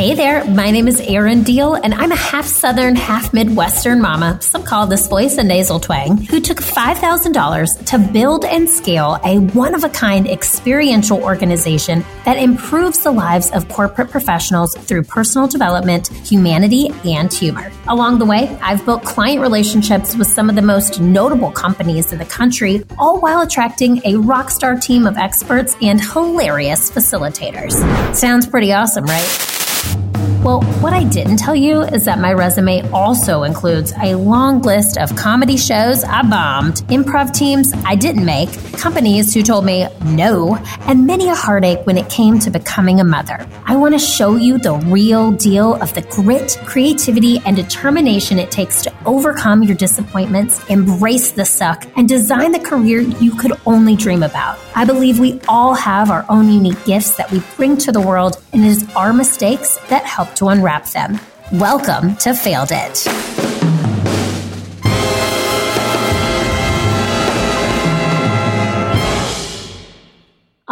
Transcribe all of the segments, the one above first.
Hey there, my name is Erin Diehl, and I'm a half Southern, half Midwestern mama, some call this voice a nasal twang, who took $5,000 to build and scale a one of a kind experiential organization that improves the lives of corporate professionals through personal development, humanity, and humor. Along the way, I've built client relationships with some of the most notable companies in the country, all while attracting a rock star team of experts and hilarious facilitators. Sounds pretty awesome, right? Well, what I didn't tell you is that my resume also includes a long list of comedy shows I bombed, improv teams I didn't make, companies who told me no, and many a heartache when it came to becoming a mother. I want to show you the real deal of the grit, creativity, and determination it takes to overcome your disappointments, embrace the suck, and design the career you could only dream about. I believe we all have our own unique gifts that we bring to the world, and it is our mistakes that help to unwrap them. Welcome to Failed It.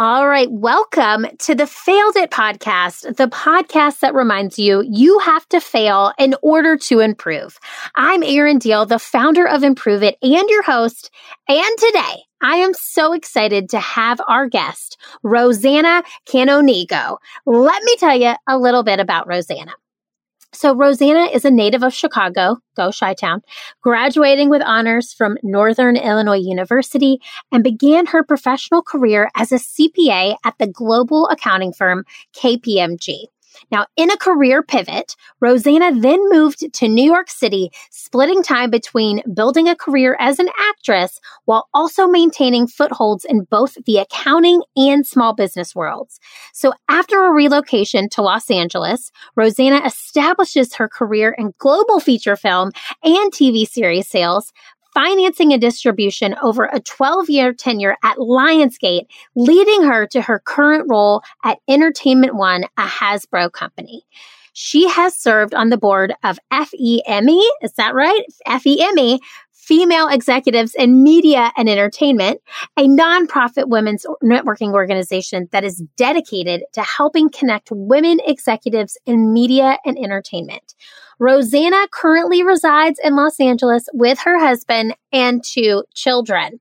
All right, welcome to the Failed It podcast, the podcast that reminds you you have to fail in order to improve. I'm Erin Diehl, the founder of Improve It and your host. And today I am so excited to have our guest, Rosanna Canonigo. Let me tell you a little bit about Rosanna. So Rosanna is a native of Chicago, go Chi-Town, graduating with honors from Northern Illinois University and began her professional career as a CPA at the global accounting firm KPMG. Now, in a career pivot, Rosanna then moved to New York City, splitting time between building a career as an actress while also maintaining footholds in both the accounting and small business worlds. So after a relocation to Los Angeles, Rosanna establishes her career in global feature film and TV series sales, financing and distribution over a 12 year tenure at Lionsgate, leading her to her current role at Entertainment One, a Hasbro company. She has served on the board of FEME, is that right? FEME, Female Executives in Media and Entertainment, a nonprofit women's networking organization that is dedicated to helping connect women executives in media and entertainment. Rosanna currently resides in Los Angeles with her husband and two children.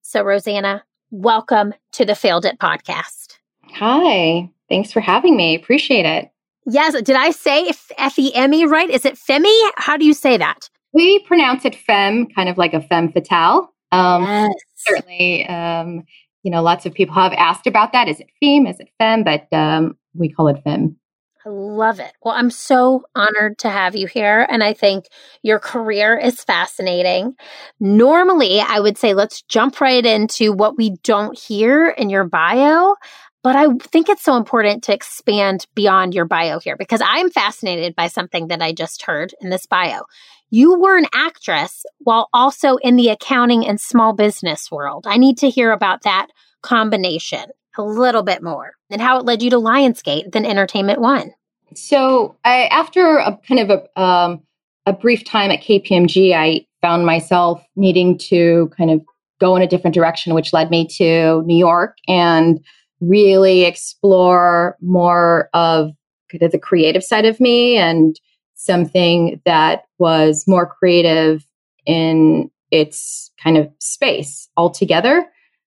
So, Rosanna, welcome to the Failed It podcast. Hi, thanks for having me. Appreciate it. Yes, did I say F E M E right? Is it Femi? How do you say that? We pronounce it femme, kind of like a femme fatale. Um, yes. Certainly, um, you know, lots of people have asked about that. Is it femme? Is it femme? But um, we call it femme. I love it. Well, I'm so honored to have you here. And I think your career is fascinating. Normally, I would say let's jump right into what we don't hear in your bio. But I think it's so important to expand beyond your bio here because I'm fascinated by something that I just heard in this bio. You were an actress while also in the accounting and small business world. I need to hear about that combination a little bit more and how it led you to Lionsgate, then Entertainment One. So, I, after a kind of a um, a brief time at KPMG, I found myself needing to kind of go in a different direction, which led me to New York and really explore more of kind of the creative side of me and something that was more creative in its kind of space altogether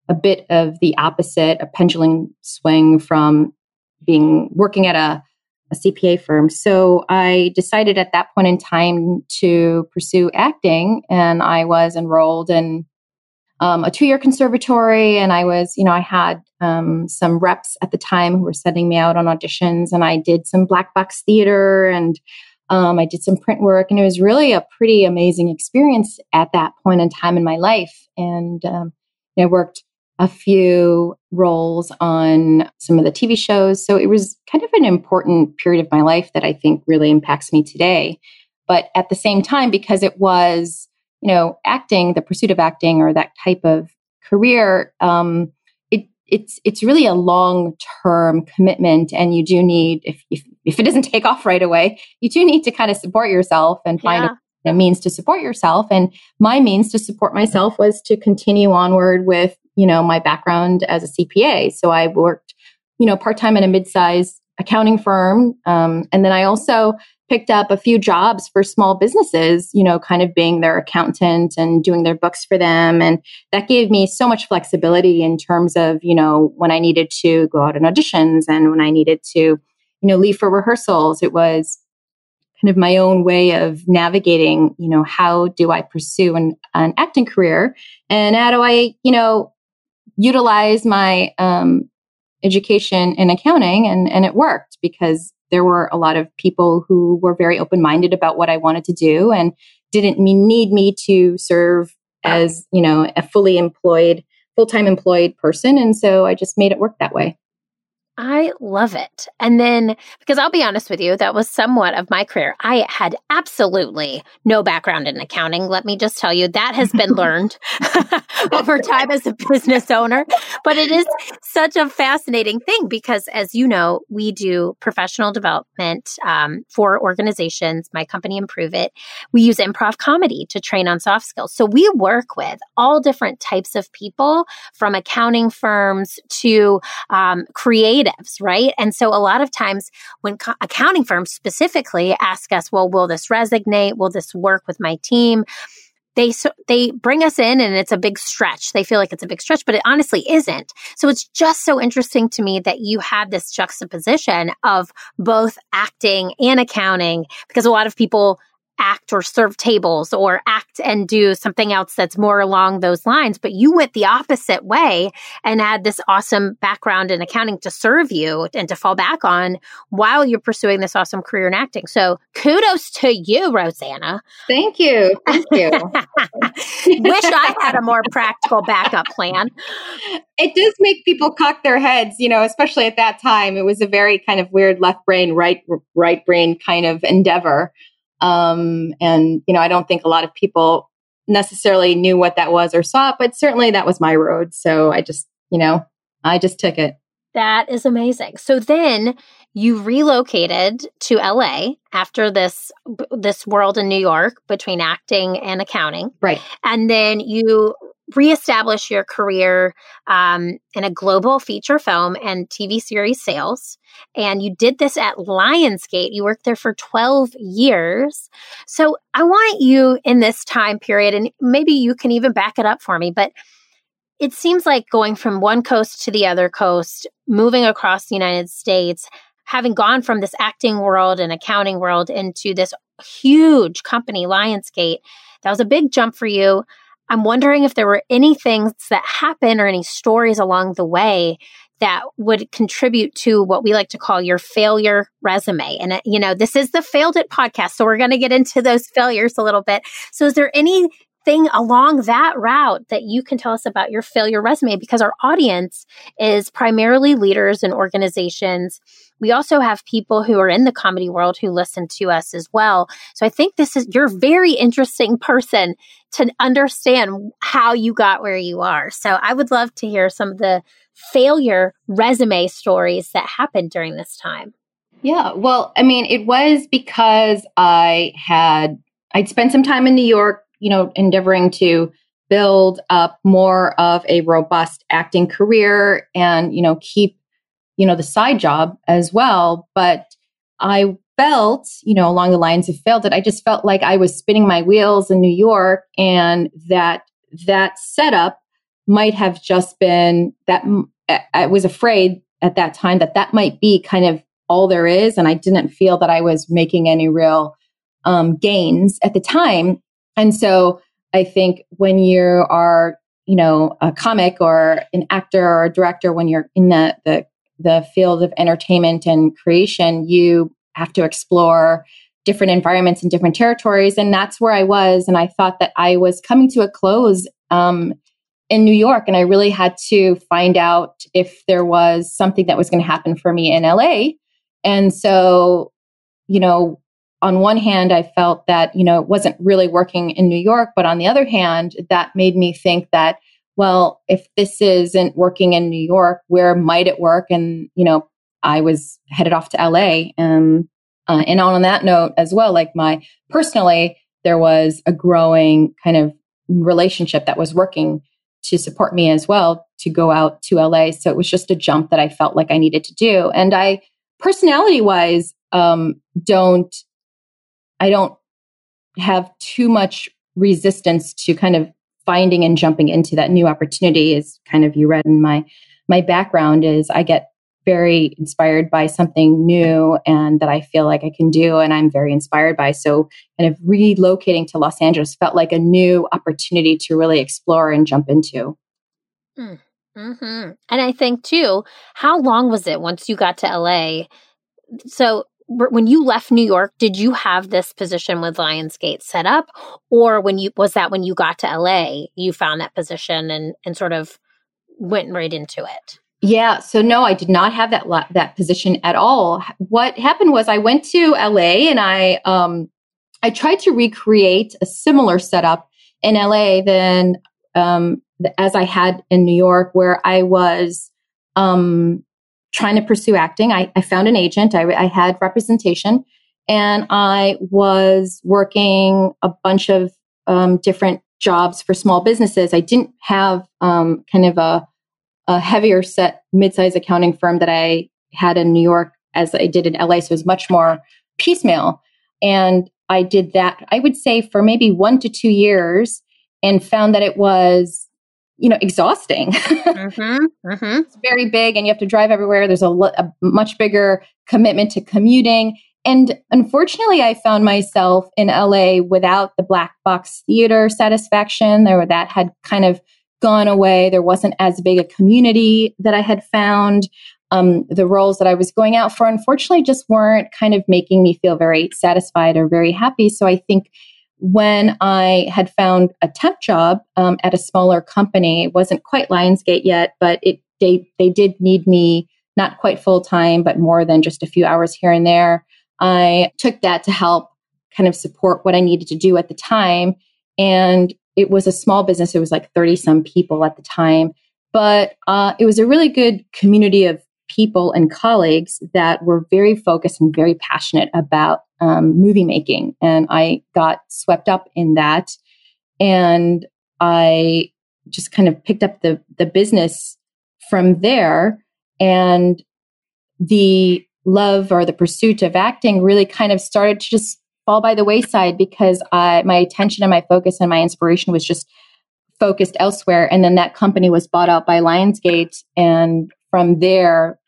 a bit of the opposite, a pendulum swing from being working at a, a CPA firm. So I decided at that point in time to pursue acting, and I was enrolled in um, a two-year conservatory, and I was, you know, I had um, some reps at the time who were sending me out on auditions, and I did some black box theater and. Um, I did some print work, and it was really a pretty amazing experience at that point in time in my life. And um, I worked a few roles on some of the TV shows. So it was kind of an important period of my life that I think really impacts me today. But at the same time, because it was, you know, acting, the pursuit of acting or that type of career, um, it, it's it's really a long term commitment, and you do need if, if if it doesn't take off right away, you do need to kind of support yourself and find yeah. a, a means to support yourself. And my means to support myself was to continue onward with you know, my background as a CPA. So I worked, you know, part time in a mid-sized accounting firm. Um, and then I also picked up a few jobs for small businesses, you know, kind of being their accountant and doing their books for them. And that gave me so much flexibility in terms of, you know, when I needed to go out on auditions and when I needed to, you know, leave for rehearsals. It was kind of my own way of navigating, you know, how do I pursue an, an acting career and how do I, you know, utilize my um, education in accounting and, and it worked because there were a lot of people who were very open minded about what I wanted to do and didn't need me to serve as, you know, a fully employed, full time employed person. And so I just made it work that way. I love it. And then, because I'll be honest with you, that was somewhat of my career. I had absolutely no background in accounting. Let me just tell you, that has been learned over time as a business owner. But it is such a fascinating thing because, as you know, we do professional development um, for organizations. My company, Improve It. We use improv comedy to train on soft skills. So we work with all different types of people from accounting firms to um, creative right? And so a lot of times when co- accounting firms specifically ask us, well, will this resonate? Will this work with my team? They, so, they bring us in and it's a big stretch. They feel like it's a big stretch, but it honestly isn't. So it's just so interesting to me that you had this juxtaposition of both acting and accounting because a lot of people act or serve tables or act and do something else that's more along those lines. But you went the opposite way and had this awesome background in accounting to serve you and to fall back on while you're pursuing this awesome career in acting. So kudos to you, Rosanna. Thank you. Thank you. Wish I had a more practical backup plan. It does make people cock their heads, you know, especially at that time. It was a very kind of weird left brain, right, right brain kind of endeavor. Um, and, you know, I don't think a lot of people necessarily knew what that was or saw it, but certainly that was my road. So I just, you know, I just took it. That is amazing. So then you relocated to LA after this this world in New York between acting and accounting. Right. And then you reestablish your career um, in a global feature film and TV series sales. And you did this at Lionsgate. You worked there for 12 years. So I want you in this time period, and maybe you can even back it up for me, but it seems like going from one coast to the other coast, moving across the United States, having gone from this acting world and accounting world into this huge company, Lionsgate, that was a big jump for you. I'm wondering if there were any things that happened or any stories along the way that would contribute to what we like to call your failure resume. And, uh, you know, this is the Failed It podcast. So we're going to get into those failures a little bit. So is there anything along that route that you can tell us about your failure resume? Because our audience is primarily leaders and organizations we also have people who are in the comedy world who listen to us as well. So I think this is, you're a very interesting person to understand how you got where you are. So I would love to hear some of the failure resume stories that happened during this time. Yeah. Well, I mean, it was because I had, I'd spent some time in New York, you know, endeavoring to build up more of a robust acting career and, you know, keep you know, the side job as well. But I felt, you know, along the lines of failed it, I just felt like I was spinning my wheels in New York and that that setup might have just been that I was afraid at that time that that might be kind of all there is. And I didn't feel that I was making any real um, gains at the time. And so I think when you are, you know, a comic or an actor or a director, when you're in the, the the field of entertainment and creation, you have to explore different environments and different territories. And that's where I was. And I thought that I was coming to a close um, in New York. And I really had to find out if there was something that was going to happen for me in LA. And so, you know, on one hand, I felt that, you know, it wasn't really working in New York. But on the other hand, that made me think that well, if this isn't working in New York, where might it work? And, you know, I was headed off to LA. Um, uh, and on that note as well, like my personally, there was a growing kind of relationship that was working to support me as well to go out to LA. So it was just a jump that I felt like I needed to do. And I personality wise, um, don't, I don't have too much resistance to kind of finding and jumping into that new opportunity is kind of you read in my my background is I get very inspired by something new and that I feel like I can do and I'm very inspired by. So kind of relocating to Los Angeles felt like a new opportunity to really explore and jump into. Hmm. Mm-hmm. And I think too, how long was it once you got to LA? So when you left New York, did you have this position with Lionsgate set up, or when you was that when you got to LA, you found that position and and sort of went right into it? Yeah, so no, I did not have that that position at all. What happened was I went to LA and I um I tried to recreate a similar setup in LA than um as I had in New York, where I was um trying to pursue acting. I, I found an agent. I, I had representation, and I was working a bunch of um, different jobs for small businesses. I didn't have um, kind of a, a heavier set mid-sized accounting firm that I had in New York as I did in LA. So it was much more piecemeal. And I did that, I would say, for maybe one to two years and found that it was you know, exhausting. mm-hmm, mm-hmm. It's very big and you have to drive everywhere. There's a, a much bigger commitment to commuting. And unfortunately, I found myself in LA without the black box theater satisfaction. There, that had kind of gone away. There wasn't as big a community that I had found. Um, the roles that I was going out for, unfortunately, just weren't kind of making me feel very satisfied or very happy. So I think when I had found a temp job um, at a smaller company, it wasn't quite Lionsgate yet, but it they they did need me not quite full time, but more than just a few hours here and there. I took that to help kind of support what I needed to do at the time, and it was a small business. It was like thirty some people at the time, but uh, it was a really good community of people and colleagues that were very focused and very passionate about um, movie making. And I got swept up in that. And I just kind of picked up the, the business from there. And the love or the pursuit of acting really kind of started to just fall by the wayside because I, my attention and my focus and my inspiration was just focused elsewhere. And then that company was bought out by Lionsgate. And from there,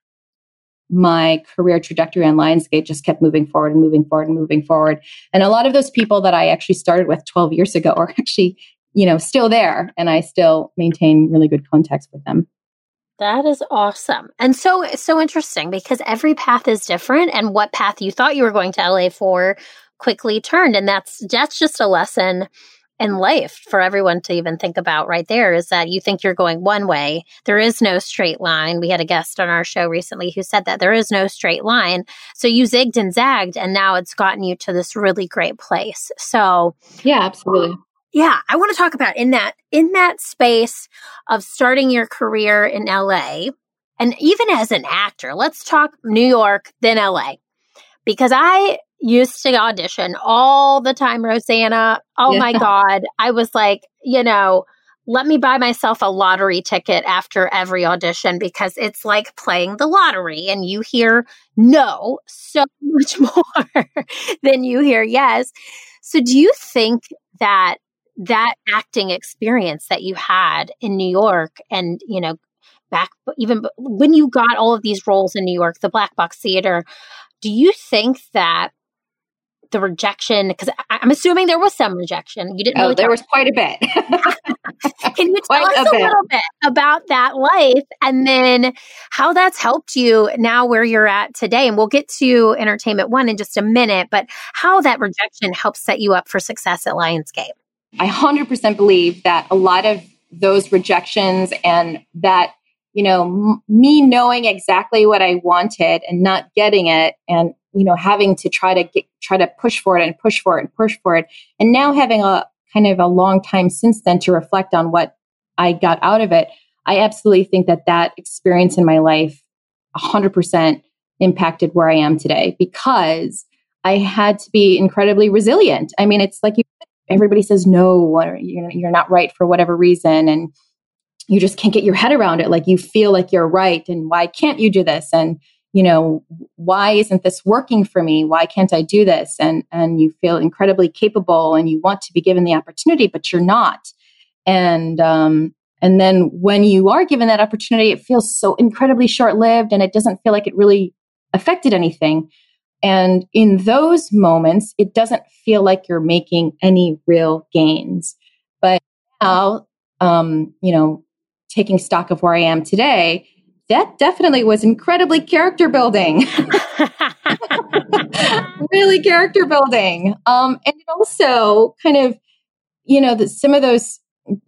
my career trajectory on Lionsgate just kept moving forward and moving forward and moving forward. And a lot of those people that I actually started with 12 years ago are actually, you know, still there and I still maintain really good contacts with them. That is awesome. And so so interesting because every path is different and what path you thought you were going to LA for quickly turned and that's that's just a lesson in life for everyone to even think about right there is that you think you're going one way. There is no straight line. We had a guest on our show recently who said that there is no straight line. So you zigged and zagged, and now it's gotten you to this really great place. So, yeah, absolutely. Yeah, I want to talk about in that in that space of starting your career in LA and even as an actor. Let's talk New York then LA. Because I used to audition all the time, Rosanna. Oh yeah. my God. I was like, you know, let me buy myself a lottery ticket after every audition because it's like playing the lottery and you hear no so much more than you hear yes. So, do you think that that acting experience that you had in New York and, you know, back even when you got all of these roles in New York, the Black Box Theater, do you think that the rejection? Because I'm assuming there was some rejection. You didn't. Oh, there was quite a bit. Can you tell us a, a little bit about that life and then how that's helped you now where you're at today? And we'll get to Entertainment One in just a minute, but how that rejection helps set you up for success at Lionsgate. I 100% believe that a lot of those rejections and that you know m- me knowing exactly what i wanted and not getting it and you know, having to try to get, try to push for it and push for it and push for it. And now having a kind of a long time since then to reflect on what I got out of it, I absolutely think that that experience in my life 100% impacted where I am today because I had to be incredibly resilient. I mean, it's like you, everybody says no, you're, you're not right for whatever reason. And you just can't get your head around it. Like you feel like you're right. And why can't you do this? And you know, why isn't this working for me? Why can't I do this? And, and you feel incredibly capable and you want to be given the opportunity, but you're not. And, um, and then when you are given that opportunity, it feels so incredibly short lived and it doesn't feel like it really affected anything. And in those moments, it doesn't feel like you're making any real gains. But now, um, you know, taking stock of where I am today, that definitely was incredibly character building. really character building. Um, and it also kind of, you know, the, some of those,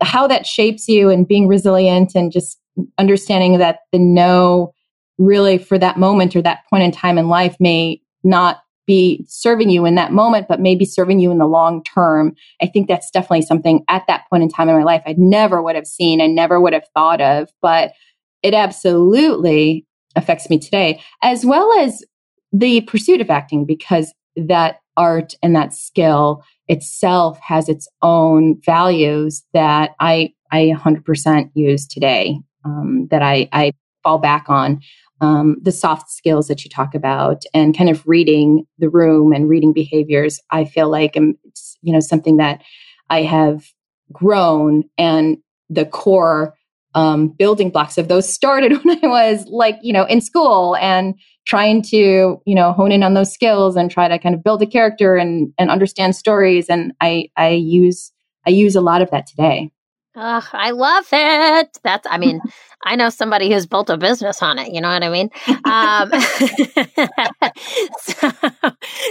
how that shapes you and being resilient and just understanding that the no really for that moment or that point in time in life may not be serving you in that moment, but maybe serving you in the long term. I think that's definitely something at that point in time in my life I never would have seen and never would have thought of. But it absolutely affects me today, as well as the pursuit of acting, because that art and that skill itself has its own values that I, I 100% use today, um, that I, I fall back on. Um, the soft skills that you talk about and kind of reading the room and reading behaviors, I feel like it's, you know, something that I have grown and the core um, building blocks of those started when I was like, you know, in school and trying to, you know, hone in on those skills and try to kind of build a character and, and understand stories. And I, I use, I use a lot of that today. Oh, I love it. That's, I mean, I know somebody who's built a business on it. You know what I mean? Um, so,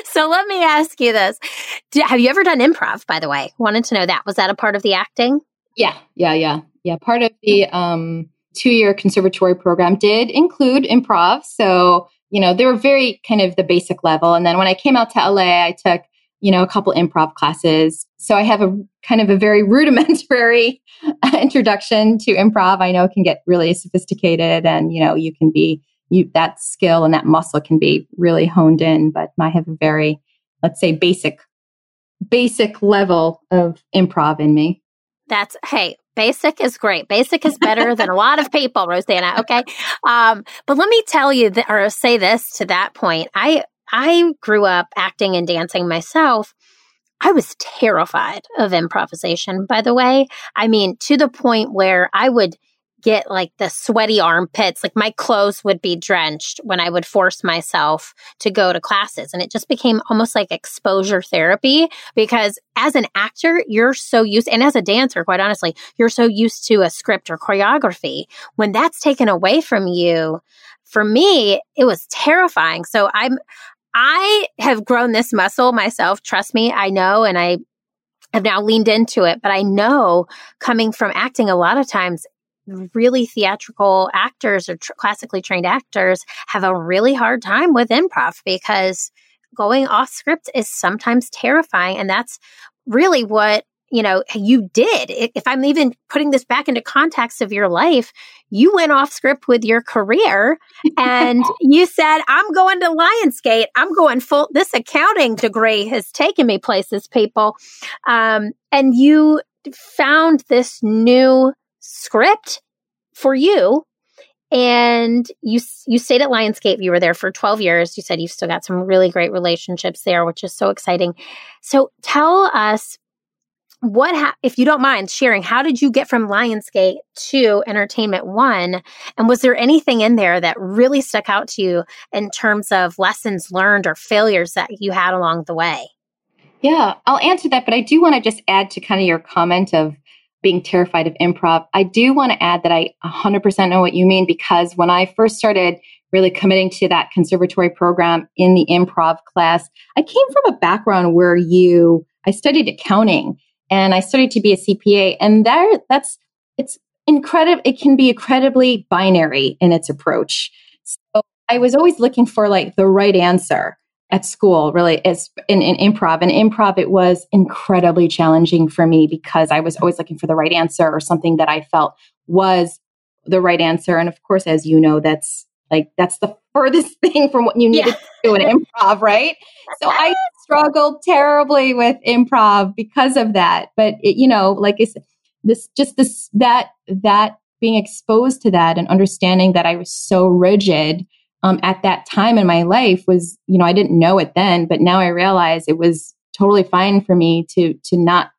so, let me ask you this. have you ever done improv, by the way? Wanted to know that. Was that a part of the acting? Yeah, yeah, yeah. Yeah, part of the um, two year conservatory program did include improv. So, you know, they were very kind of the basic level. And then when I came out to LA, I took, you know, a couple improv classes. So I have a kind of a very rudimentary introduction to improv. I know can get really sophisticated and, you know, you can be, you, that skill and that muscle can be really honed in, but I have a very, let's say, basic, basic level of improv in me. That's, hey, Basic is great. Basic is better than a lot of people, Rosanna. Okay. Um, but let me tell you th- or say this to that point. I, I grew up acting and dancing myself. I was terrified of improvisation, by the way. I mean, to the point where I would get like the sweaty armpits. Like my clothes would be drenched when I would force myself to go to classes. And it just became almost like exposure therapy because as an actor, you're so used, and as a dancer, quite honestly, you're so used to a script or choreography. When that's taken away from you, for me, it was terrifying. So I'm, I have grown this muscle myself. Trust me, I know, and I have now leaned into it, but I know coming from acting a lot of times really theatrical actors or tr- classically trained actors have a really hard time with improv because going off script is sometimes terrifying. And that's really what, you know, you did. If I'm even putting this back into context of your life, you went off script with your career and you said, I'm going to Lionsgate. I'm going full, this accounting degree has taken me places, people. Um, and you found this new script for you and you you stayed at Lionsgate. You were there for 12 years. You said you've still got some really great relationships there, which is so exciting. So tell us what ha- if you don't mind sharing how did you get from Lionsgate to Entertainment 1 and was there anything in there that really stuck out to you in terms of lessons learned or failures that you had along the way? Yeah, I'll answer that, but I do want to just add to kind of your comment of being terrified of improv. I do want to add that I 100% know what you mean because when I first started really committing to that conservatory program in the improv class, I came from a background where you, I studied accounting and I studied to be a CPA and there, that's, it's incredible. It can be incredibly binary in its approach. So I was always looking for like the right answer at school really as in, in improv and improv it was incredibly challenging for me because i was always looking for the right answer or something that i felt was the right answer and of course as you know that's like that's the furthest thing from what you needed yeah. to do in improv right so i struggled terribly with improv because of that but it, you know like it's this just this that that being exposed to that and understanding that i was so rigid um, at that time in my life was, you know, I didn't know it then, but now I realize it was totally fine for me to to not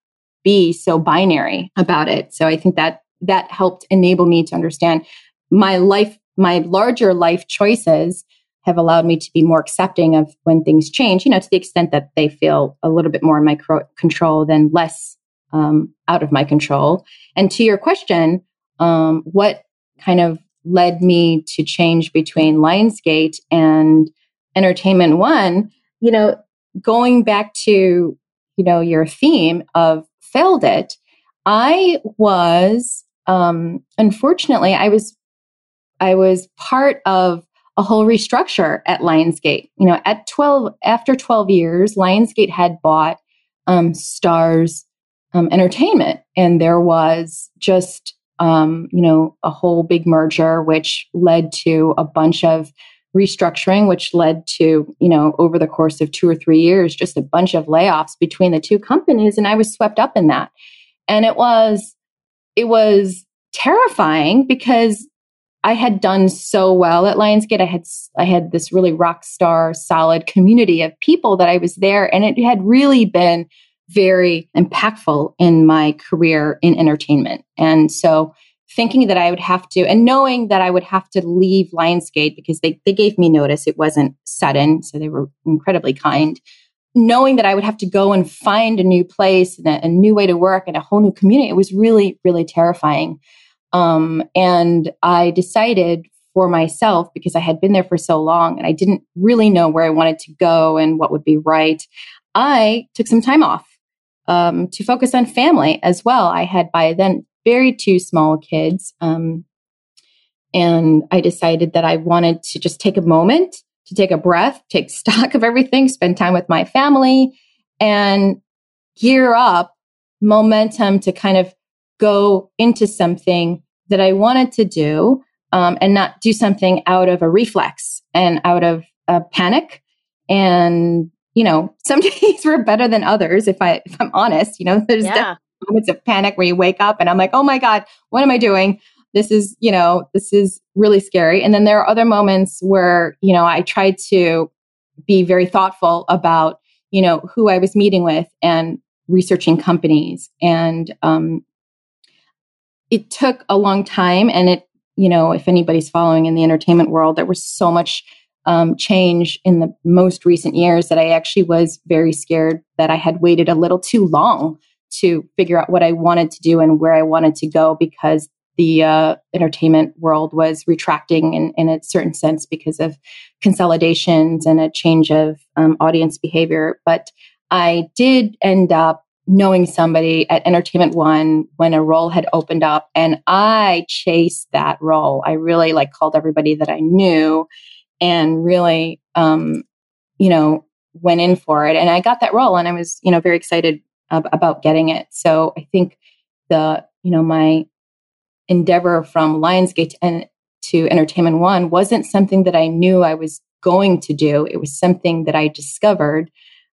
be so binary about it. So I think that that helped enable me to understand my life, my larger life choices have allowed me to be more accepting of when things change, you know, to the extent that they feel a little bit more in my control than less um, out of my control. And to your question, um, what kind of led me to change between Lionsgate and Entertainment One? You know, going back to you know your theme of failed it, I was um, unfortunately I was I was part of a whole restructure at Lionsgate. You know, at 12, after 12 years, Lionsgate had bought um, Starz um, Entertainment, and there was just, um, you know, a whole big merger, which led to a bunch of restructuring, which led to, you know, over the course of two or three years, just a bunch of layoffs between the two companies. And I was swept up in that. And it was, it was terrifying because I had done so well at Lionsgate. I had I had this really rock star, solid community of people that I was there, and it had really been very impactful in my career in entertainment. And so, thinking that I would have to, and knowing that I would have to leave Lionsgate because they they gave me notice, it wasn't sudden, so they were incredibly kind. Knowing that I would have to go and find a new place and a, a new way to work and a whole new community, it was really, really terrifying. Um, and I decided for myself because I had been there for so long and I didn't really know where I wanted to go and what would be right. I took some time off um, to focus on family as well. I had by then very two small kids. Um, and I decided that I wanted to just take a moment to take a breath, take stock of everything, spend time with my family, and gear up momentum to kind of go into something that I wanted to do um, and not do something out of a reflex and out of a panic. And, you know, some days were better than others, if I if I'm honest. You know, there's yeah. moments of panic where you wake up and I'm like, oh my God, what am I doing? This is, you know, this is really scary. And then there are other moments where, you know, I tried to be very thoughtful about, you know, who I was meeting with and researching companies and um, it took a long time and it you know if anybody's following in the entertainment world there was so much um, change in the most recent years that i actually was very scared that i had waited a little too long to figure out what i wanted to do and where i wanted to go because the uh, entertainment world was retracting in, in a certain sense because of consolidations and a change of um, audience behavior. But i did end up knowing somebody at Entertainment One when a role had opened up and I chased that role. I really like called everybody that I knew and really, um, you know, went in for it. And I got that role and I was, you know, very excited ab- about getting it. So I think the, you know, my endeavor from Lionsgate to, en- to Entertainment One wasn't something that I knew I was going to do. It was something that I discovered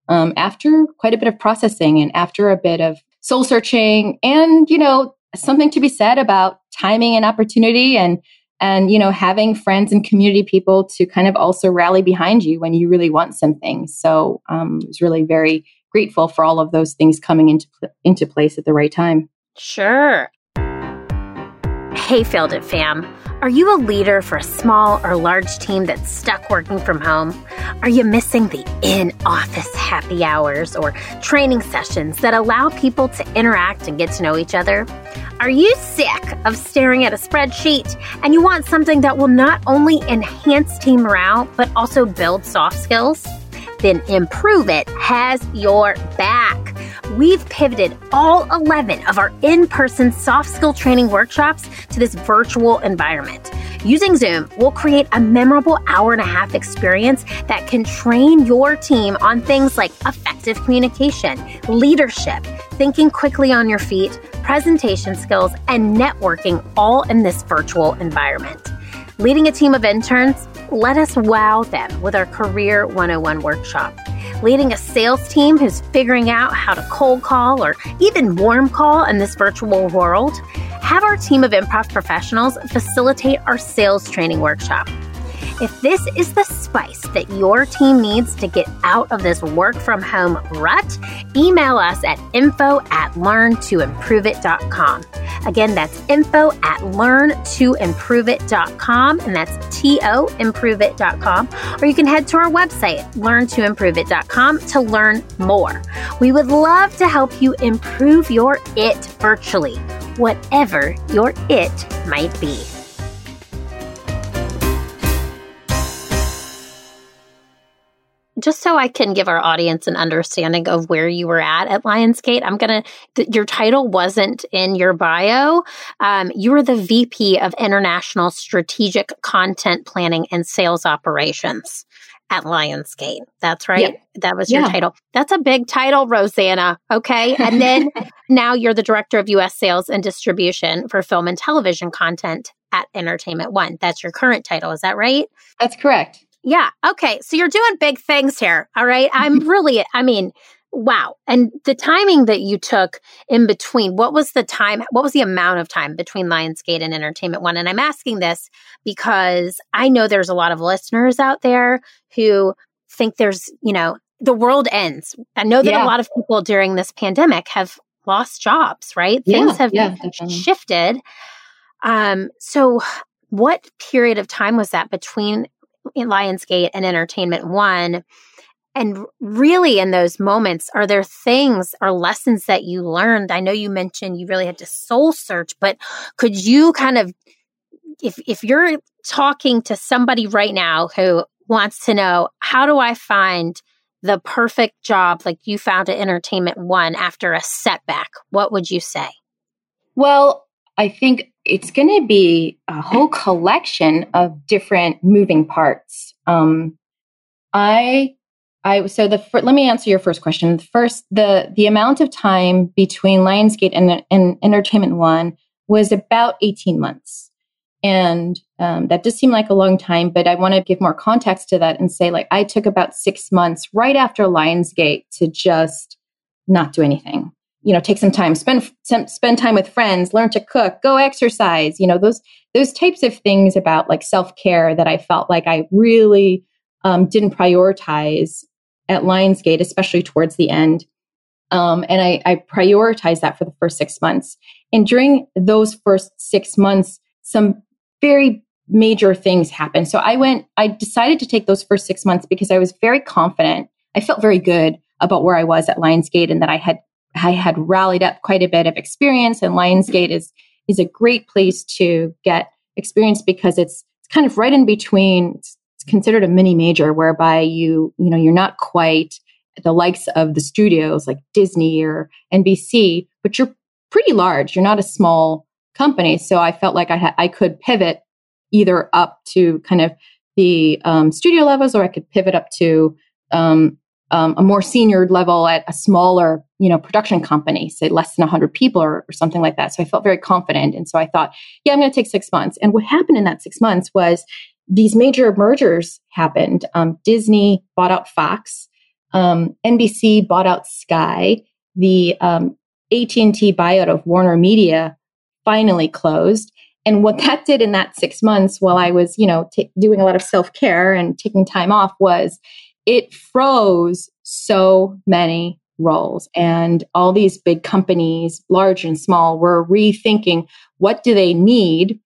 um, after quite a bit of processing and after a bit of soul searching and, you know, something to be said about timing and opportunity and, and, you know, having friends and community people to kind of also rally behind you when you really want something. So um, I was really very grateful for all of those things coming into, into place at the right time. Sure. Hey, Failed It fam. Are you a leader for a small or large team that's stuck working from home? Are you missing the in office happy hours or training sessions that allow people to interact and get to know each other? Are you sick of staring at a spreadsheet and you want something that will not only enhance team morale but also build soft skills? Then Improve It has your back we've pivoted all 11 of our in person soft skill training workshops to this virtual environment. Using Zoom, we'll create a memorable hour and a half experience that can train your team on things like effective communication, leadership, thinking quickly on your feet, presentation skills, and networking all in this virtual environment. Leading a team of interns, let us wow them with our Career 101 workshop leading a sales team who's figuring out how to cold call or even warm call in this virtual world, have our team of improv professionals facilitate our sales training workshop. If this is the spice that your team needs to get out of this work from home rut, email us at info at learntoimproveit.com. Again, that's info at learntoimproveit.com, and that's T O improveit.com. Or you can head to our website, learntoimproveit.com, to learn more. We would love to help you improve your it virtually, whatever your it might be. Just so I can give our audience an understanding of where you were at at Lionsgate, I'm going to, th- your title wasn't in your bio. Um, you were the VP of International Strategic Content Planning and Sales Operations at Lionsgate. That's right. Yeah. That was your title. That's a big title, Rosanna. Okay. And then now you're the director of US sales and distribution for film and television content at Entertainment One. That's your current title. Is that right? That's correct. Yeah. Okay. So you're doing big things here. All right. I'm really, I mean, wow. And the timing that you took in between, what was the time? What was the amount of time between Lionsgate and Entertainment One? And I'm asking this because I know there's a lot of listeners out there who think there's, you know, the world ends. I know that yeah. a lot of people during this pandemic have lost jobs, right? Yeah, Things have yeah, shifted. Um, so what period of time was that between Lionsgate and Entertainment One. And really, in those moments, are there things or lessons that you learned? I know you mentioned you really had to soul search, but could you kind of, if if you're talking to somebody right now who wants to know how do I find the perfect job like you found at Entertainment One after a setback, what would you say? Well, I think it's going to be a whole collection of different moving parts. Um, I, I so the let me answer your first question. First, the the amount of time between Lionsgate and, and Entertainment One was about eighteen months, and um, that does seem like a long time. But I want to give more context to that and say, like, I took about six months right after Lionsgate to just not do anything you know take some time spend spend time with friends learn to cook go exercise you know those those types of things about like self-care that i felt like i really um, didn't prioritize at lionsgate especially towards the end. Um, and I, I prioritized that for the first six months. And during those first six months some very major things happened. So i went i decided to take those first six months because i was very confident. I felt very good about where i was at lionsgate and that i had I had rallied up quite a bit of experience, and Lionsgate is is a great place to get experience because it's it's kind of right in between. It's, it's considered a mini major, whereby you you know you're not quite the likes of the studios like Disney or NBC, but you're pretty large. You're not a small company, so I felt like I had I could pivot either up to kind of the um, studio levels, or I could pivot up to um, um, a more senior level at a smaller, you know, production company, say less than 100 people or, or something like that. So I felt very confident. And so I thought, yeah, I'm going to take six months. And what happened in that six months was these major mergers happened. Um, Disney bought out Fox. Um, NBC bought out Sky. The um, AT&T buyout of Warner Media finally closed. And what that did in that six months while I was, you know, t- doing a lot of self care and taking time off was it froze so many roles. And all these big companies large and small were rethinking what do they need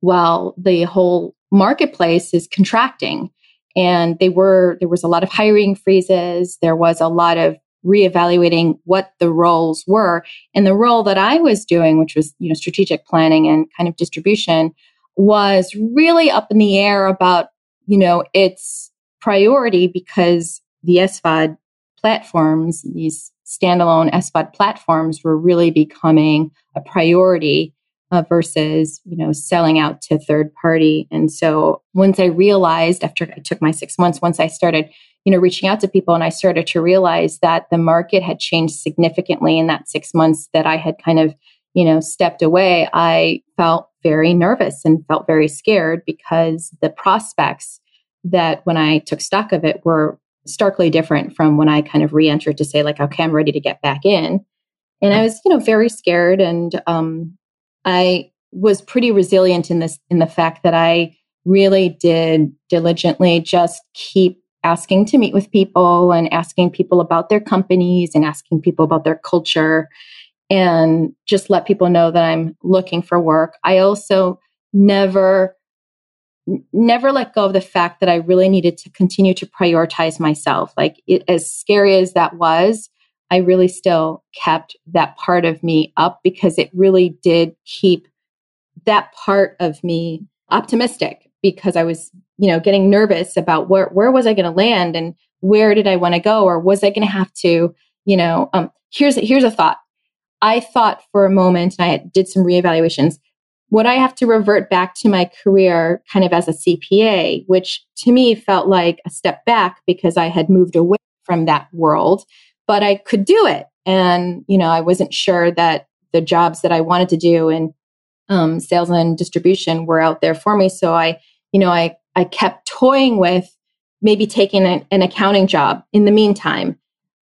while the whole marketplace is contracting? And they were there was a lot of hiring freezes. There was a lot of reevaluating what the roles were. And the role that i was doing which was you know strategic planning and kind of distribution was really up in the air about you know it's priority because the SVOD platforms, these standalone SVOD platforms were really becoming a priority uh, versus, you know, selling out to third party. And so once I realized after I took my six months, once I started, you know, reaching out to people and I started to realize that the market had changed significantly in that six months that I had kind of, you know, stepped away, I felt very nervous and felt very scared because the prospects that when I took stock of it were starkly different from when I kind of re-entered to say like, okay, I'm ready to get back in. And I was, you know, very scared. And um, I was pretty resilient in this, in the fact that I really did diligently just keep asking to meet with people and asking people about their companies and asking people about their culture and just let people know that I'm looking for work. I also never never let go of the fact that I really needed to continue to prioritize myself. Like it, as scary as that was, I really still kept that part of me up because it really did keep that part of me optimistic because I was, you know, getting nervous about where where was I going to land and where did I want to go or was I going to have to, you know, um here's here's a thought. I thought for a moment and I did some reevaluations would I have to revert back to my career kind of as a CPA, which to me felt like a step back because I had moved away from that world, but I could do it. And, you know, I wasn't sure that the jobs that I wanted to do in um, sales and distribution were out there for me. So I, you know, I, I kept toying with maybe taking an, an accounting job in the meantime,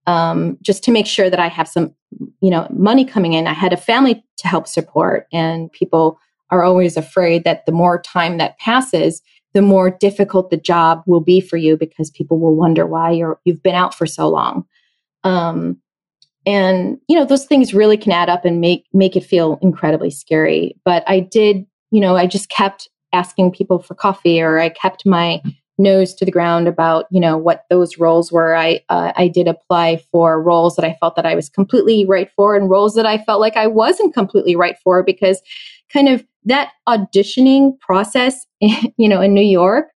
um, just to make sure that I have some, you know, money coming in. I had a family to help support and people are always afraid that the more time that passes, the more difficult the job will be for you because people will wonder why you're you've been out for so long. Um, and you know those things really can add up and make make it feel incredibly scary. But I did, you know, I just kept asking people for coffee, or I kept my nose to the ground about you know what those roles were i uh, i did apply for roles that i felt that i was completely right for and roles that i felt like i wasn't completely right for because kind of that auditioning process, you know, in New York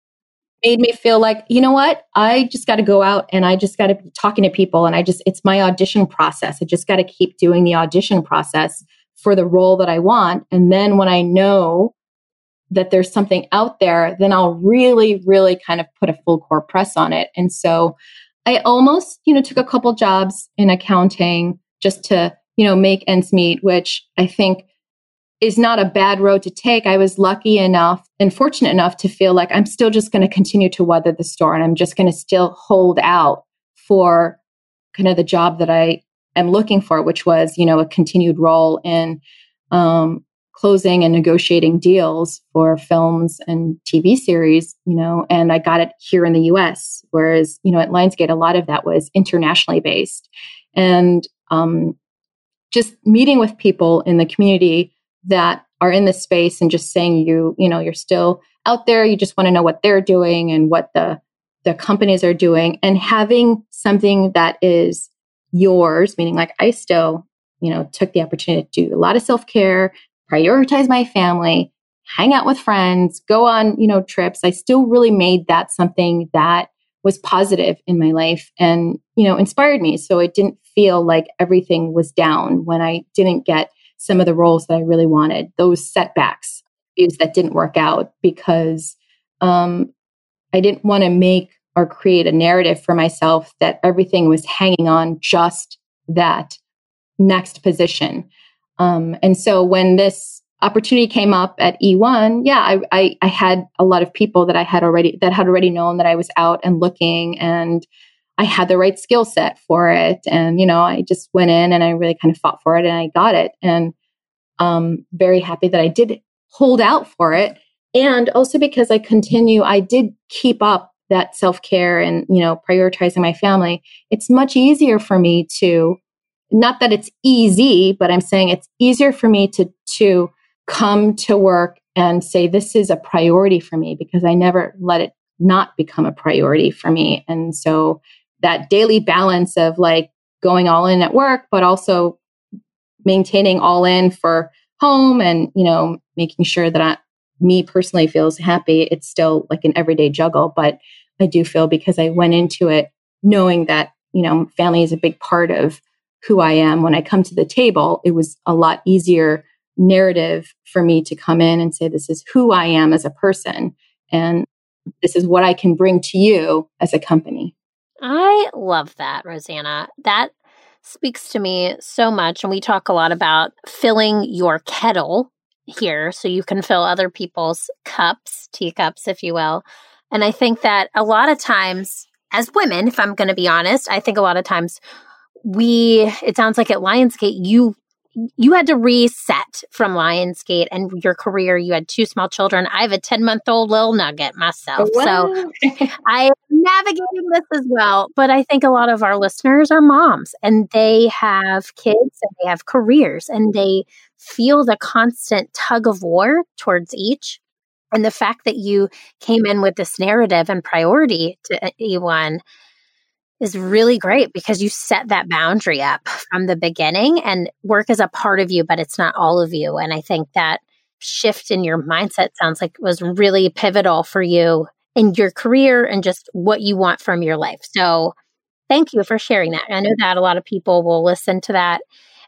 made me feel like, you know what? I just got to go out and I just got to be talking to people. And I just, it's my audition process. I just got to keep doing the audition process for the role that I want. And then when I know that there's something out there, then I'll really, really kind of put a full core press on it. And so I almost, you know, took a couple jobs in accounting just to, you know, make ends meet, which I think is not a bad road to take. I was lucky enough and fortunate enough to feel like I'm still just going to continue to weather the storm and I'm just going to still hold out for kind of the job that I am looking for, which was, you know, a continued role in um, closing and negotiating deals for films and TV series, you know, and I got it here in the US. Whereas, you know, at Lionsgate, a lot of that was internationally based. And um, just meeting with people in the community that are in this space and just saying you, you know, you're still out there, you just want to know what they're doing and what the the companies are doing and having something that is yours, meaning like I still, you know, took the opportunity to do a lot of self-care, prioritize my family, hang out with friends, go on, you know, trips. I still really made that something that was positive in my life and, you know, inspired me. So it didn't feel like everything was down when I didn't get some of the roles that I really wanted, those setbacks, views that didn't work out because um, I didn't want to make or create a narrative for myself that everything was hanging on just that next position. Um, and so when this opportunity came up at E1, yeah, I, I, I, had a lot of people that I had already that had already known that I was out and looking, and I had the right skill set for it. And, you know, I just went in and I really kind of fought for it and I got it. And um very happy that I did hold out for it. And also because I continue, I did keep up that self care and, you know, prioritizing my family. It's much easier for me to, not that it's easy, but I'm saying it's easier for me to, to come to work and say, this is a priority for me because I never let it not become a priority for me. And so that daily balance of like going all in at work, but also maintaining all in for home and, you know, making sure that I, me personally feels happy. It's still like an everyday juggle, but I do feel because I went into it knowing that, you know, family is a big part of who I am. When I come to the table, it was a lot easier narrative for me to come in and say, this is who I am as a person. And this is what I can bring to you as a company. I love that, Rosanna. That speaks to me so much. And we talk a lot about filling your kettle here so you can fill other people's cups, teacups, if you will. And I think that a lot of times, as women, if I'm going to be honest, I think a lot of times we, it sounds like at Lionsgate, you you had to reset from Lionsgate and your career. You had two small children. I have a 10 month old little nugget myself. Wow. So I am navigating this as well. But I think a lot of our listeners are moms and they have kids and they have careers and they feel the constant tug of war towards each. And the fact that you came in with this narrative and priority to E1 is really great because you set that boundary up from the beginning and work is a part of you, but it's not all of you. And I think that shift in your mindset sounds like was really pivotal for you in your career and just what you want from your life. So thank you for sharing that. I know that a lot of people will listen to that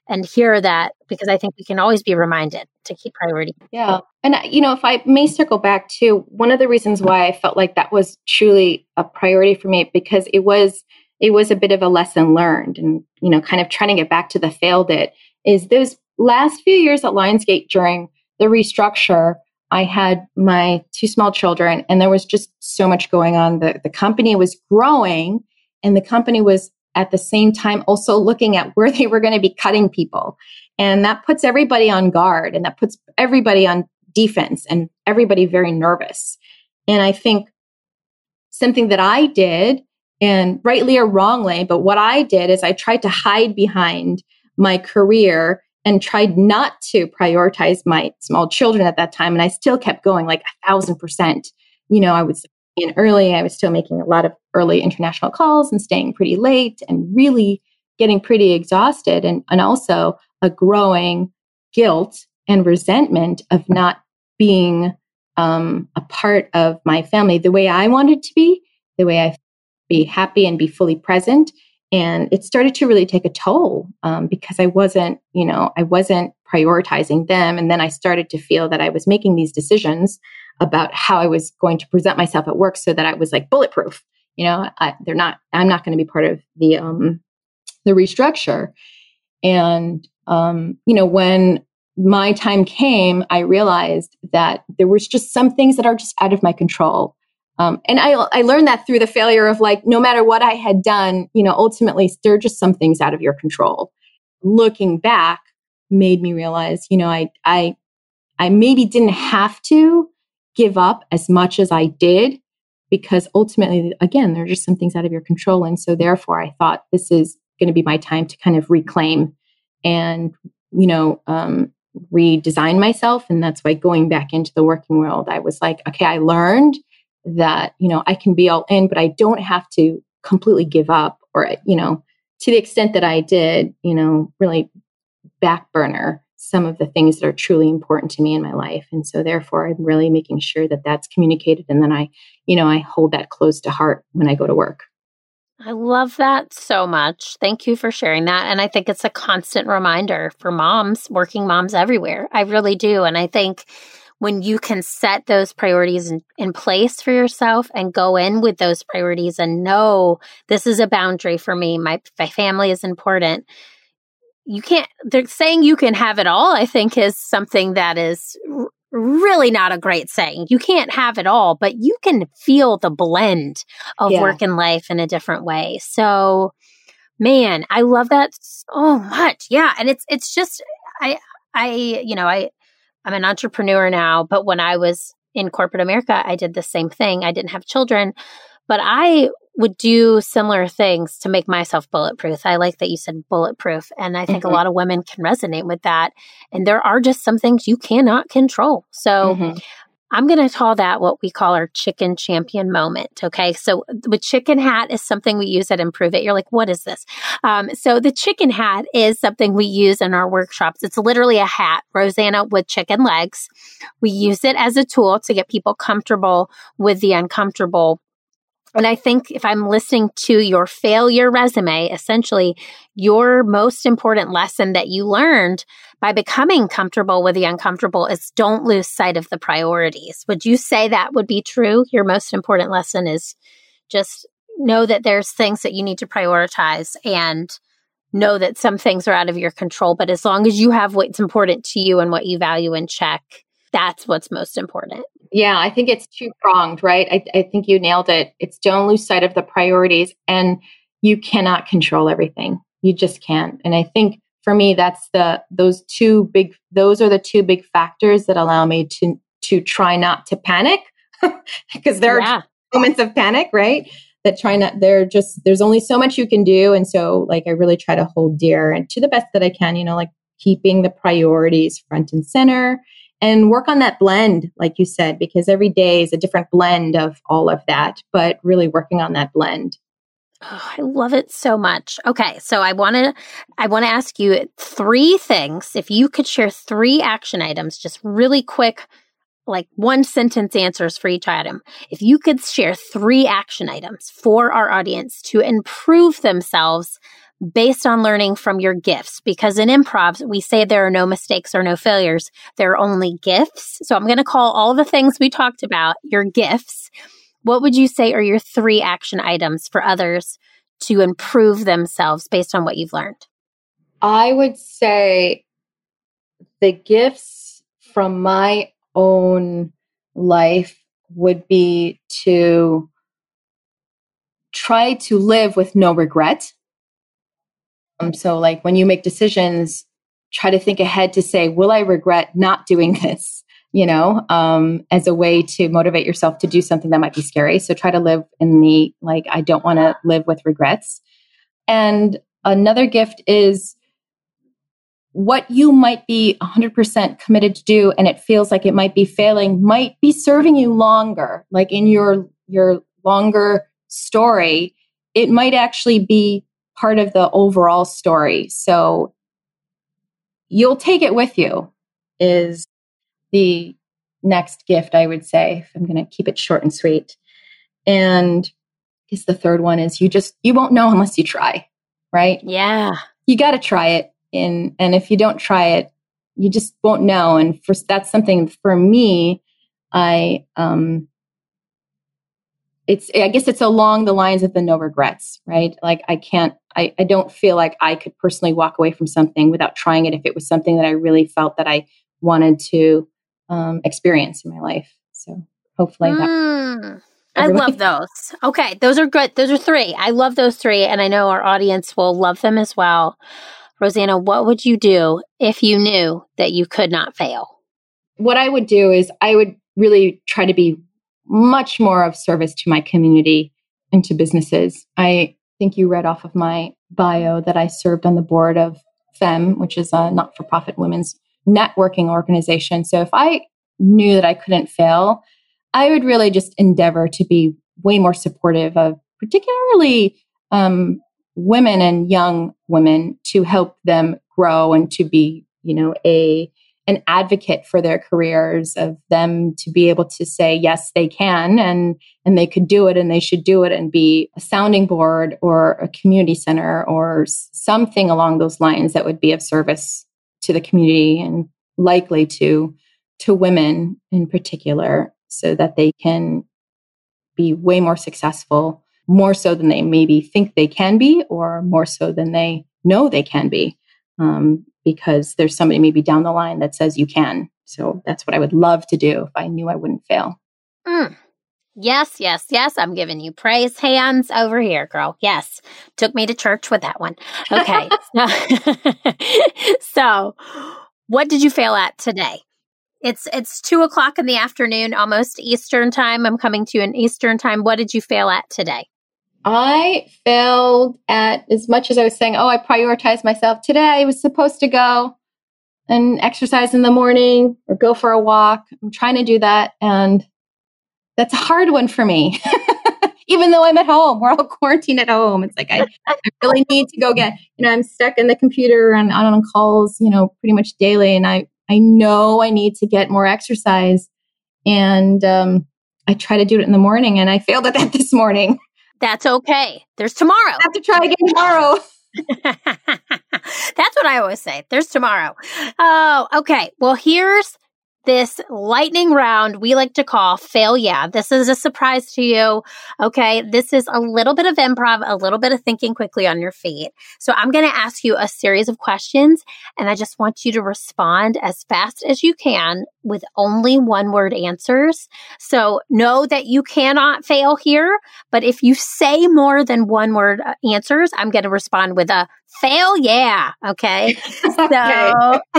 and hear that because I think we can always be reminded to keep priority. Yeah. And, uh, you know, if I may circle back to one of the reasons why I felt like that was truly a priority for me because it was, it was a bit of a lesson learned and, you know, kind of trying to get back to the failed it is those last few years at Lionsgate during the restructure, I had my two small children and there was just so much going on. The, the company was growing and the company was at the same time also looking at where they were going to be cutting people. And that puts everybody on guard and that puts everybody on defense and everybody very nervous. And I think something that I did, and rightly or wrongly, but what I did is I tried to hide behind my career and tried not to prioritize my small children at that time. And I still kept going like a thousand percent. You know, I was in early. I was still making a lot of early international calls and staying pretty late and really getting pretty exhausted and, and also a growing guilt and resentment of not being um, a part of my family the way I wanted to be, the way I be happy and be fully present. And it started to really take a toll um, because I wasn't, you know, I wasn't prioritizing them. And then I started to feel that I was making these decisions about how I was going to present myself at work so that I was like bulletproof. You know, I, they're not, I'm not going to be part of the, um, the restructure. And, um, you know, when my time came, I realized that there was just some things that are just out of my control. Um, and I, I learned that through the failure of like, no matter what I had done, you know, ultimately there are just some things out of your control. Looking back made me realize, you know, I, I, I maybe didn't have to, give up as much as I did because ultimately, again, there are just some things out of your control. And so therefore I thought this is going to be my time to kind of reclaim and, you know, um, redesign myself. And that's why going back into the working world, I was like, okay, I learned that, you know, I can be all in, but I don't have to completely give up or, you know, to the extent that I did, you know, really back burner some of the things that are truly important to me in my life. And so therefore i'm really making sure that that's communicated and then i you know i hold that close to heart when i go to work. I love that so much. Thank you for sharing that. And i think it's a constant reminder for moms working moms everywhere. I really do. And i think when you can set those priorities in, in, place for yourself and go in with those priorities and know this is a boundary for me. My, my family is important you can't they're saying you can have it all i think is something that is r- really not a great saying. You can't have it all but you can feel the blend of yeah. work and life in a different way. So man i love that so oh, much. Yeah and it's it's just i i you know i i'm an entrepreneur now but when i was in corporate america i did the same thing. I didn't have children but i would do similar things to make myself bulletproof. I like that you said bulletproof. And I think mm-hmm. a lot of women can resonate with that. And there are just some things you cannot control. So mm-hmm. I'm going to call that what we call our chicken champion moment. Okay. So the chicken hat is something we use at Improve It. You're like, what is this? Um, so the chicken hat is something we use in our workshops. It's literally a hat, Rosanna with chicken legs. We use it as a tool to get people comfortable with the uncomfortable and I think if I'm listening to your failure resume, essentially your most important lesson that you learned by becoming comfortable with the uncomfortable is don't lose sight of the priorities. Would you say that would be true? Your most important lesson is just know that there's things that you need to prioritize and know that some things are out of your control. But as long as you have what's important to you and what you value in check, that's what's most important. Yeah, I think it's two pronged, right? I, I think you nailed it. It's don't lose sight of the priorities, and you cannot control everything. You just can't. And I think for me, that's the those two big those are the two big factors that allow me to to try not to panic because there yeah. are moments of panic, right? That try not they're just there's only so much you can do. And so like I really try to hold dear and to the best that I can, you know, like keeping the priorities front and center and work on that blend, like you said, because every day is a different blend of all of that, but really working on that blend. Oh, I love it so much. Okay, so I want to I want to ask you three things. If you could share three action items, just really quick, like one sentence answers for each item. If you could share three action items for our audience to improve themselves based on learning from your gifts. Because in improv, we say there are no mistakes or no failures. There are only gifts. So I'm going to call all the things we talked about your gifts. What would you say are your three action items for others to improve themselves based on what you've learned? I would say the gifts from my own life would be to try to live with no regret um, so, like when you make decisions, try to think ahead to say, will I regret not doing this? You know, um, as a way to motivate yourself to do something that might be scary. So, try to live in the like, I don't want to live with regrets. And another gift is what you might be 100% committed to do and it feels like it might be failing might be serving you longer like in your your longer story it might actually be part of the overall story. So you'll take it with you is the next gift, I would say. if I'm going to keep it short and sweet. And I guess the third one is you just, you won't know unless you try, right? Yeah. You got to try it. In, and if you don't try it, you just won't know. And for, that's something for me, I, um, it's i guess it's along the lines of the no regrets right? Like i can't I, I don't feel like i could personally walk away from something without trying it if it was something that i really felt that i wanted to um, experience in my life. So hopefully that mm, i love those. Okay those are good. Those are three. I love those three and i know our audience will love them as well. Rosanna what would you do if you knew that you could not fail? What i would do is i would really try to be much more of service to my community and to businesses. I think you read off of my bio that I served on the board of FEM, which is a not for profit women's networking organization. So if I knew that I couldn't fail, I would really just endeavor to be way more supportive of particularly um, women and young women to help them grow and to be, you know, a an advocate for their careers of them to be able to say yes they can and and they could do it and they should do it and be a sounding board or a community center or something along those lines that would be of service to the community and likely to to women in particular so that they can be way more successful more so than they maybe think they can be or more so than they know they can be um, because there's somebody maybe down the line that says you can. So that's what I would love to do if I knew I wouldn't fail. Mm. Yes, yes, yes. I'm giving you praise hands over here, girl. Yes. Took me to church with that one. Okay. so, what did you fail at today? It's it's two o'clock in the afternoon, almost Eastern time. I'm coming to you in Eastern time. What did you fail at today? I failed at as much as I was saying, oh, I prioritized myself. Today I was supposed to go and exercise in the morning or go for a walk. I'm trying to do that. And that's a hard one for me. Even though I'm at home, we're all quarantined at home. It's like I, I, really need to go get, you know, I'm stuck in the computer and on calls, you know, pretty much daily. And I, I know I need to get more exercise. And um, I try to do it in the morning and I failed at that this morning. That's okay. There's tomorrow. I have to try again tomorrow. That's what I always say. There's tomorrow. Oh, okay. Well, here's this lightning round we like to call fail yeah. This is a surprise to you. Okay. This is a little bit of improv, a little bit of thinking quickly on your feet. So I'm going to ask you a series of questions and I just want you to respond as fast as you can with only one word answers. So know that you cannot fail here. But if you say more than one word uh, answers, I'm going to respond with a fail. Yeah. Okay. So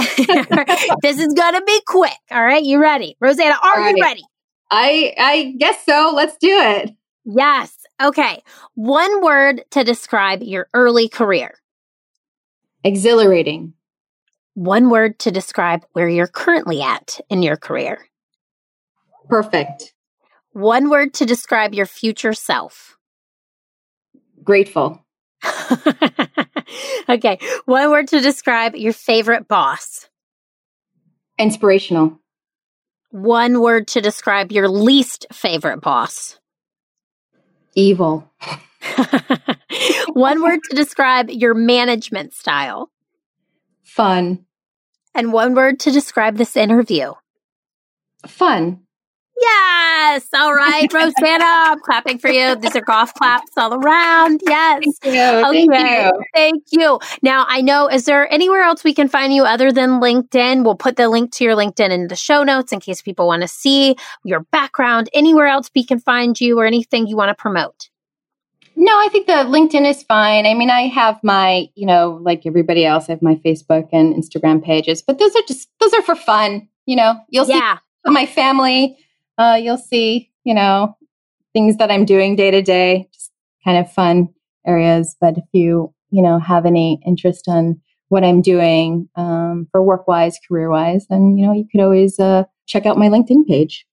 this is going to be quick. All right. You ready? Rosanna, are right. you ready? I, I guess so. Let's do it. Yes. Okay. One word to describe your early career. Exhilarating. One word to describe where you're currently at in your career. Perfect. One word to describe your future self. Grateful. okay. One word to describe your favorite boss. Inspirational. One word to describe your least favorite boss. Evil. one word to describe your management style. Fun. And one word to describe this interview. Fun. Yes. All right, Rosanna, I'm clapping for you. These are golf claps all around. Yes. Thank you. Okay. Thank you. Thank you. Now, I know, is there anywhere else we can find you other than LinkedIn? We'll put the link to your LinkedIn in the show notes in case people want to see your background. Anywhere else we can find you or anything you want to promote? No, I think the LinkedIn is fine. I mean, I have my, you know, like everybody else, I have my Facebook and Instagram pages, but those are just, those are for fun. You know, you'll yeah. see my family uh, you'll see, you know, things that I'm doing day to day, just kind of fun areas. But if you, you know, have any interest on what I'm doing um, for work wise, career wise, then, you know, you could always uh, check out my LinkedIn page.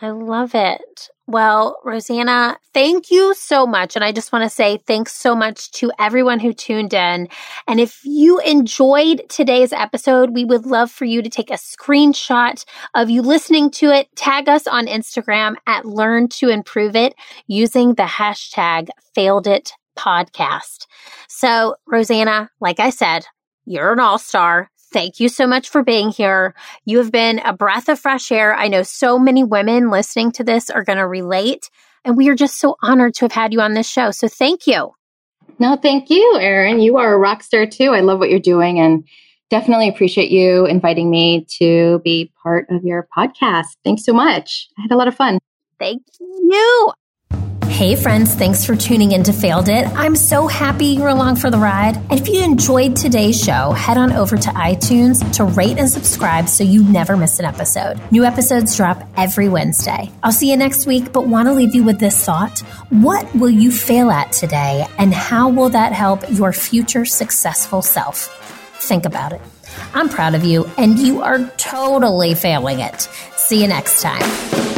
I love it. Well, Rosanna, thank you so much. And I just want to say thanks so much to everyone who tuned in. And if you enjoyed today's episode, we would love for you to take a screenshot of you listening to it, tag us on Instagram at Learn to Improve It using the hashtag failed it podcast. So, Rosanna, like I said, you're an all star. Thank you so much for being here. You have been a breath of fresh air. I know so many women listening to this are going to relate, and we are just so honored to have had you on this show. So thank you. No, thank you, Erin. You are a rock star too. I love what you're doing and definitely appreciate you inviting me to be part of your podcast. Thanks so much. I had a lot of fun. Thank you. Hey, friends, thanks for tuning in to Failed It. I'm so happy you're along for the ride. And if you enjoyed today's show, head on over to iTunes to rate and subscribe so you never miss an episode. New episodes drop every Wednesday. I'll see you next week, but want to leave you with this thought What will you fail at today, and how will that help your future successful self? Think about it. I'm proud of you, and you are totally failing it. See you next time.